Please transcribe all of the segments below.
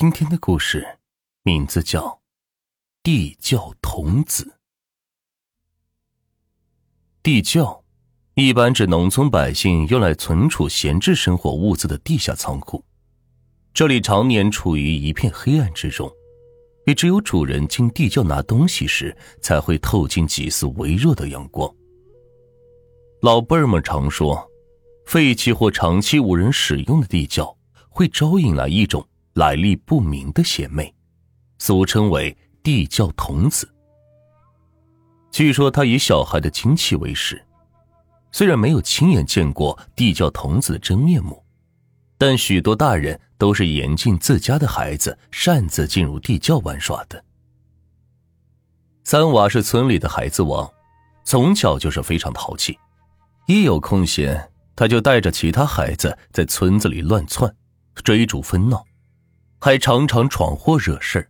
今天的故事名字叫《地窖童子》。地窖一般指农村百姓用来存储闲置生活物资的地下仓库，这里常年处于一片黑暗之中，也只有主人进地窖拿东西时，才会透进几丝微弱的阳光。老辈儿们常说，废弃或长期无人使用的地窖会招引来一种来历不明的邪魅，俗称为“地窖童子”。据说他以小孩的精气为食，虽然没有亲眼见过地窖童子的真面目，但许多大人都是严禁自家的孩子擅自进入地窖玩耍的。三娃是村里的孩子王，从小就是非常淘气。一有空闲，他就带着其他孩子在村子里乱窜，追逐纷闹，还常常闯祸惹事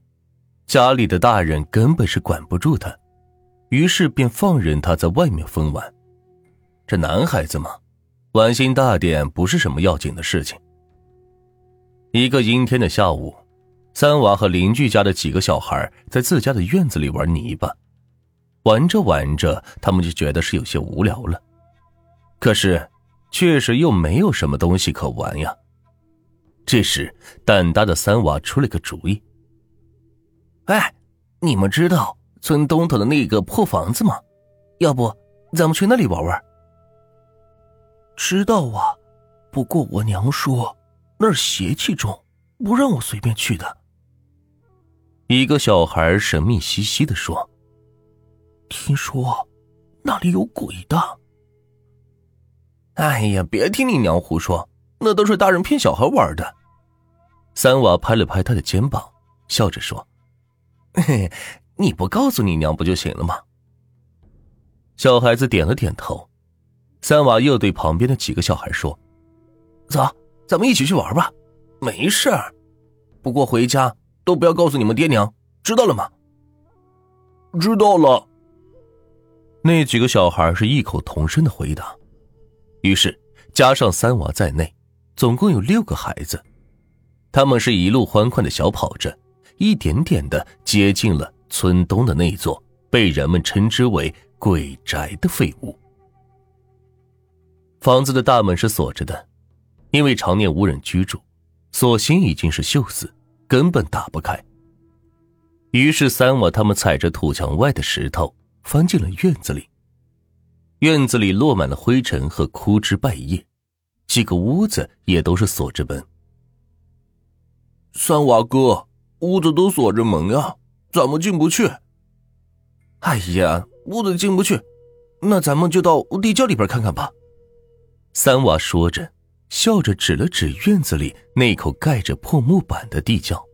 家里的大人根本是管不住他，于是便放任他在外面疯玩。这男孩子嘛，玩心大点不是什么要紧的事情。一个阴天的下午，三娃和邻居家的几个小孩在自家的院子里玩泥巴，玩着玩着，他们就觉得是有些无聊了。可是，确实又没有什么东西可玩呀。这时，胆大的三娃出了个主意：“哎，你们知道村东头的那个破房子吗？要不咱们去那里玩玩？”“知道啊，不过我娘说那儿邪气重，不让我随便去的。”一个小孩神秘兮兮的说：“听说那里有鬼的。”哎呀，别听你娘胡说，那都是大人骗小孩玩的。三娃拍了拍他的肩膀，笑着说：“嘿嘿，你不告诉你娘不就行了吗？”小孩子点了点头。三娃又对旁边的几个小孩说：“走，咱们一起去玩吧。没事儿，不过回家都不要告诉你们爹娘，知道了吗？”知道了。那几个小孩是异口同声的回答。于是，加上三娃在内，总共有六个孩子。他们是一路欢快的小跑着，一点点的接近了村东的那座被人们称之为“鬼宅”的废物。房子的大门是锁着的，因为常年无人居住，锁芯已经是锈死，根本打不开。于是，三娃他们踩着土墙外的石头，翻进了院子里。院子里落满了灰尘和枯枝败叶，几个屋子也都是锁着门。三娃哥，屋子都锁着门呀，怎么进不去？哎呀，屋子进不去，那咱们就到地窖里边看看吧。三娃说着，笑着指了指院子里那口盖着破木板的地窖。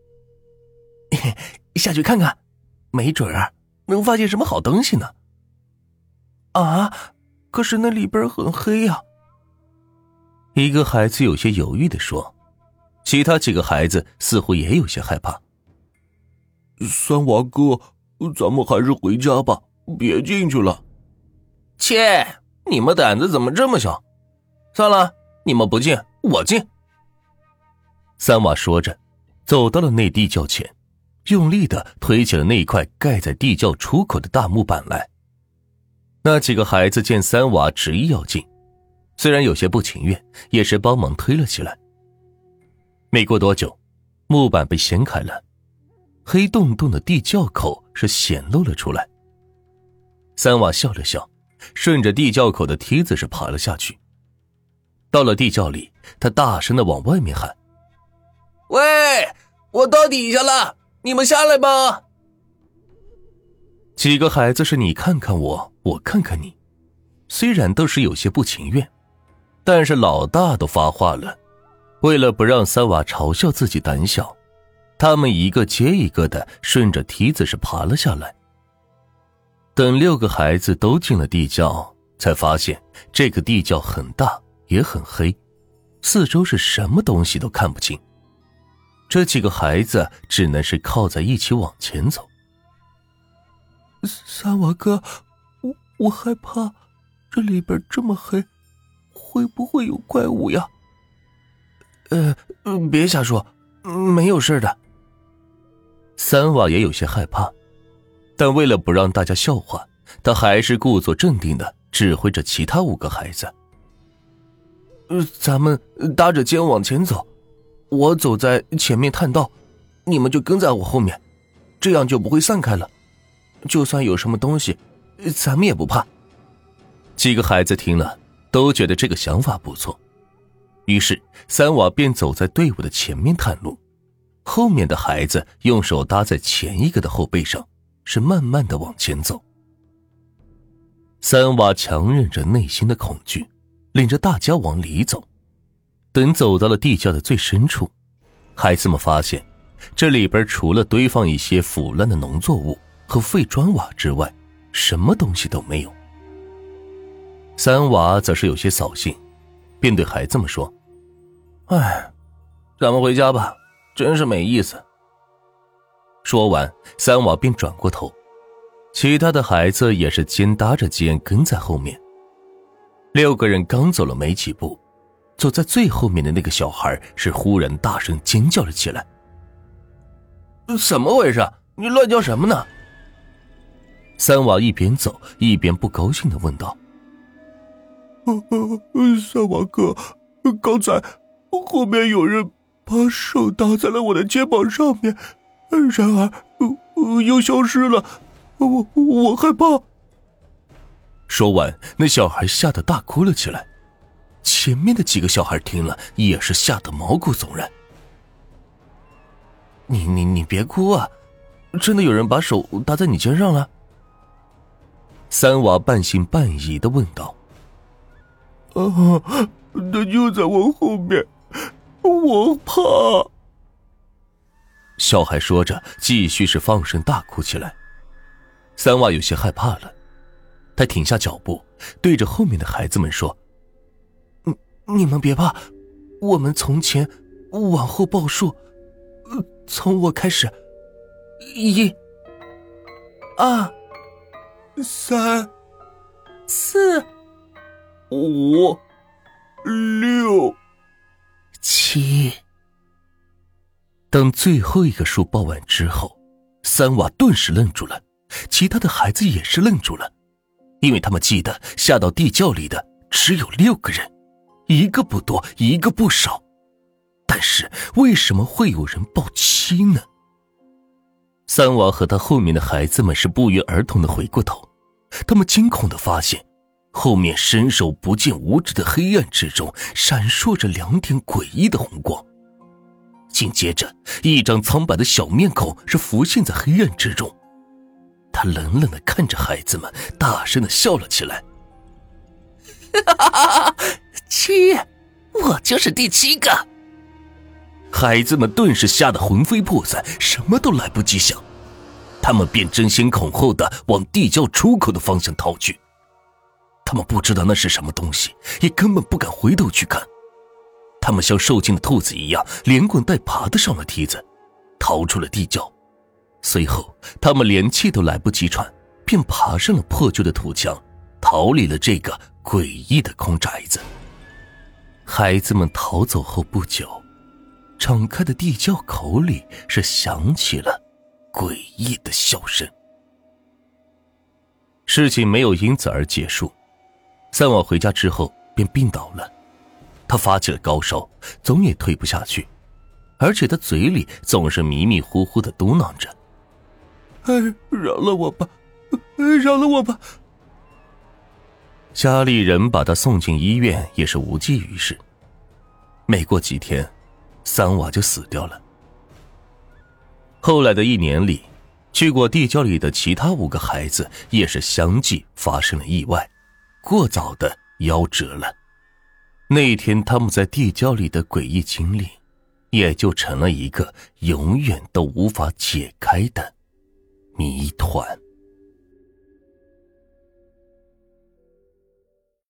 下去看看，没准儿能发现什么好东西呢。啊！可是那里边很黑呀。一个孩子有些犹豫的说，其他几个孩子似乎也有些害怕。三娃哥，咱们还是回家吧，别进去了。切！你们胆子怎么这么小？算了，你们不进，我进。三娃说着，走到了那地窖前，用力的推起了那块盖在地窖出口的大木板来。那几个孩子见三娃执意要进，虽然有些不情愿，也是帮忙推了起来。没过多久，木板被掀开了，黑洞洞的地窖口是显露了出来。三娃笑了笑，顺着地窖口的梯子是爬了下去。到了地窖里，他大声的往外面喊：“喂，我到底下了，你们下来吧。”几个孩子是你看看我，我看看你，虽然都是有些不情愿，但是老大都发话了。为了不让三娃嘲笑自己胆小，他们一个接一个的顺着梯子是爬了下来。等六个孩子都进了地窖，才发现这个地窖很大也很黑，四周是什么东西都看不清。这几个孩子只能是靠在一起往前走。三娃哥，我我害怕，这里边这么黑，会不会有怪物呀？呃，别瞎说，没有事的。三娃也有些害怕，但为了不让大家笑话，他还是故作镇定的指挥着其他五个孩子：“呃，咱们搭着肩往前走，我走在前面探道，你们就跟在我后面，这样就不会散开了。就算有什么东西，咱们也不怕。”几个孩子听了，都觉得这个想法不错，于是三娃便走在队伍的前面探路。后面的孩子用手搭在前一个的后背上，是慢慢的往前走。三娃强忍着内心的恐惧，领着大家往里走。等走到了地窖的最深处，孩子们发现，这里边除了堆放一些腐烂的农作物和废砖瓦之外，什么东西都没有。三娃则是有些扫兴，便对孩子们说：“哎，咱们回家吧。”真是没意思。说完，三娃便转过头，其他的孩子也是肩搭着肩跟在后面。六个人刚走了没几步，走在最后面的那个小孩是忽然大声尖叫了起来：“怎么回事？你乱叫什么呢？”三娃一边走一边不高兴的问道：“三娃哥，刚才后面有人。”把手搭在了我的肩膀上面，然而又消失了。我我害怕。说完，那小孩吓得大哭了起来。前面的几个小孩听了也是吓得毛骨悚然。你你你别哭啊！真的有人把手搭在你肩上了？三娃半信半疑的问道。啊，他就在我后面。我怕。小孩说着，继续是放声大哭起来。三娃有些害怕了，他停下脚步，对着后面的孩子们说：“你你们别怕，我们从前往后报数，从我开始，一、二、三、四、五、六。”七。当最后一个数报完之后，三娃顿时愣住了，其他的孩子也是愣住了，因为他们记得下到地窖里的只有六个人，一个不多，一个不少，但是为什么会有人报七呢？三娃和他后面的孩子们是不约而同的回过头，他们惊恐的发现。后面伸手不见五指的黑暗之中，闪烁着两点诡异的红光。紧接着，一张苍白的小面孔是浮现在黑暗之中。他冷冷的看着孩子们，大声的笑了起来：“哈哈七，我就是第七个。”孩子们顿时吓得魂飞魄散，什么都来不及想，他们便争先恐后的往地窖出口的方向逃去。他们不知道那是什么东西，也根本不敢回头去看。他们像受惊的兔子一样，连滚带爬的上了梯子，逃出了地窖。随后，他们连气都来不及喘，便爬上了破旧的土墙，逃离了这个诡异的空宅子。孩子们逃走后不久，敞开的地窖口里是响起了诡异的笑声。事情没有因此而结束。三娃回家之后便病倒了，他发起了高烧，总也退不下去，而且他嘴里总是迷迷糊糊的嘟囔着：“哎，饶了我吧，饶了我吧。”家里人把他送进医院也是无济于事，没过几天，三娃就死掉了。后来的一年里，去过地窖里的其他五个孩子也是相继发生了意外。过早的夭折了，那天他们在地窖里的诡异经历，也就成了一个永远都无法解开的谜团。